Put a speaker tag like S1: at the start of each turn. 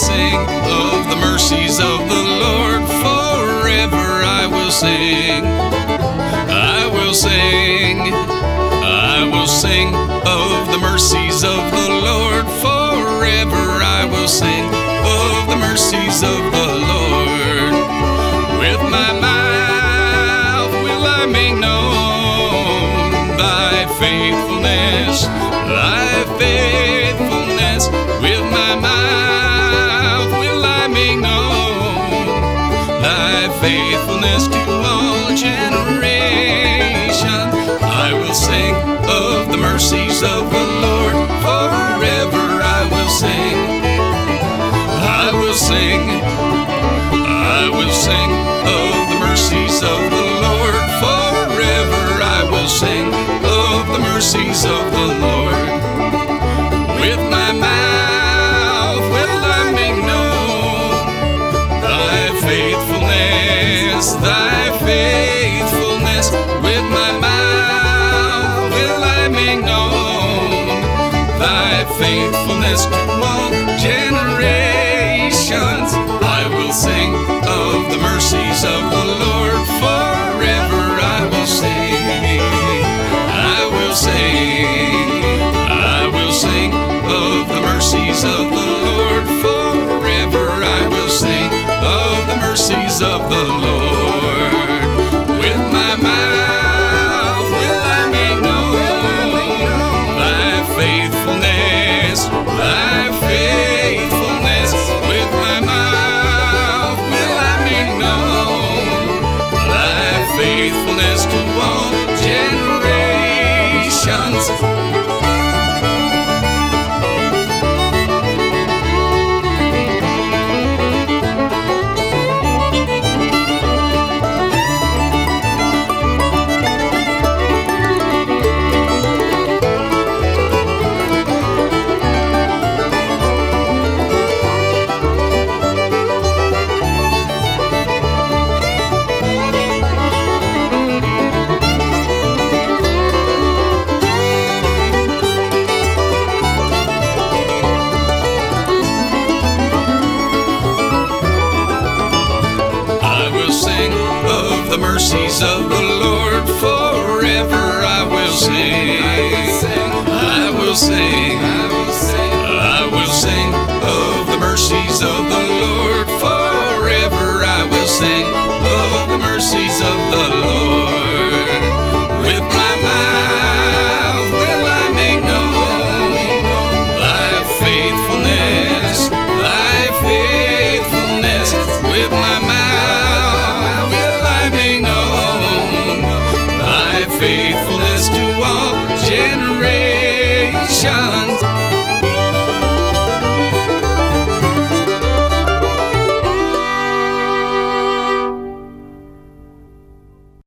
S1: sing of the mercies of the Lord. Forever I will sing, I will sing, I will sing of the mercies of the Lord. Forever I will sing of the mercies of the Lord. With my mouth will I make known thy faithfulness, thy faithfulness will. Faithfulness to all generations. I will sing of the mercies of the Lord forever. I will sing. I will sing. I will sing of the mercies of the Lord forever. I will sing of the mercies of the make known thy faithfulness all generations. I will sing of the mercies of the Lord forever. I will sing. I will sing. I will sing of the mercies of the Lord forever. I will sing of the mercies of the Lord. To all mercies of the Lord forever. I will sing. I will sing.